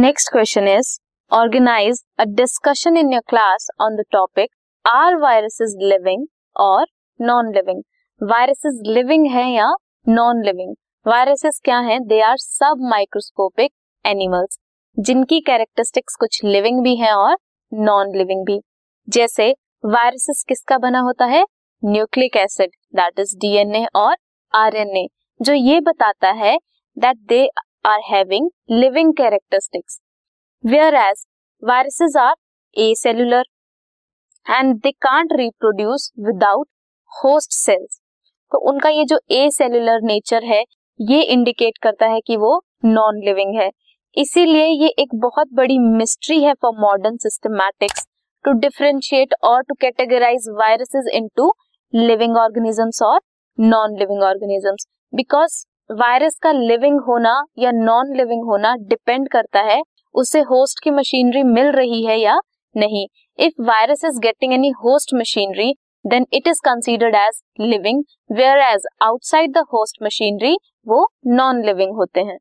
Next question is organise a discussion in your class on the topic are viruses living और non living viruses living है या non living viruses क्या हैं? They are सब microscopic animals जिनकी characteristics कुछ living भी है और नॉन लिविंग भी। जैसे वायरसेस किसका बना होता है? Nucleic acid that is DNA और आरएनए जो ये बताता है that they are having living characteristics whereas viruses are acellular and they can't reproduce without host cells तो उनका ये जो ए सेलुलर नेचर है, ये इंडिकेट करता है कि वो नॉन लिविंग है। इसीलिए ये एक बहुत बड़ी मिस्ट्री है for modern systematics to differentiate और to categorise viruses into living organisms और non living organisms because virus का लिविंग होना या नॉन लिविंग होना डिपेंड करता है, उसे होस्ट की मशीनरी मिल रही है या नहीं। If virus is getting any host machinery then it is considered as living whereas outside the host machinery वो नॉन लिविंग होते हैं।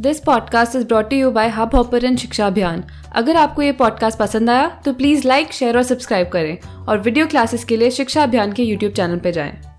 This podcast is brought you by Hub Hopper शिक्षा अभियान अगर आपको ये पॉडकास्ट पसंद आया तो प्लीज़ लाइक शेयर और सब्सक्राइब करें। और वीडियो क्लासेस के लिए शिक्षा अभियान के यूट्यूब चैनल पर जाएँ।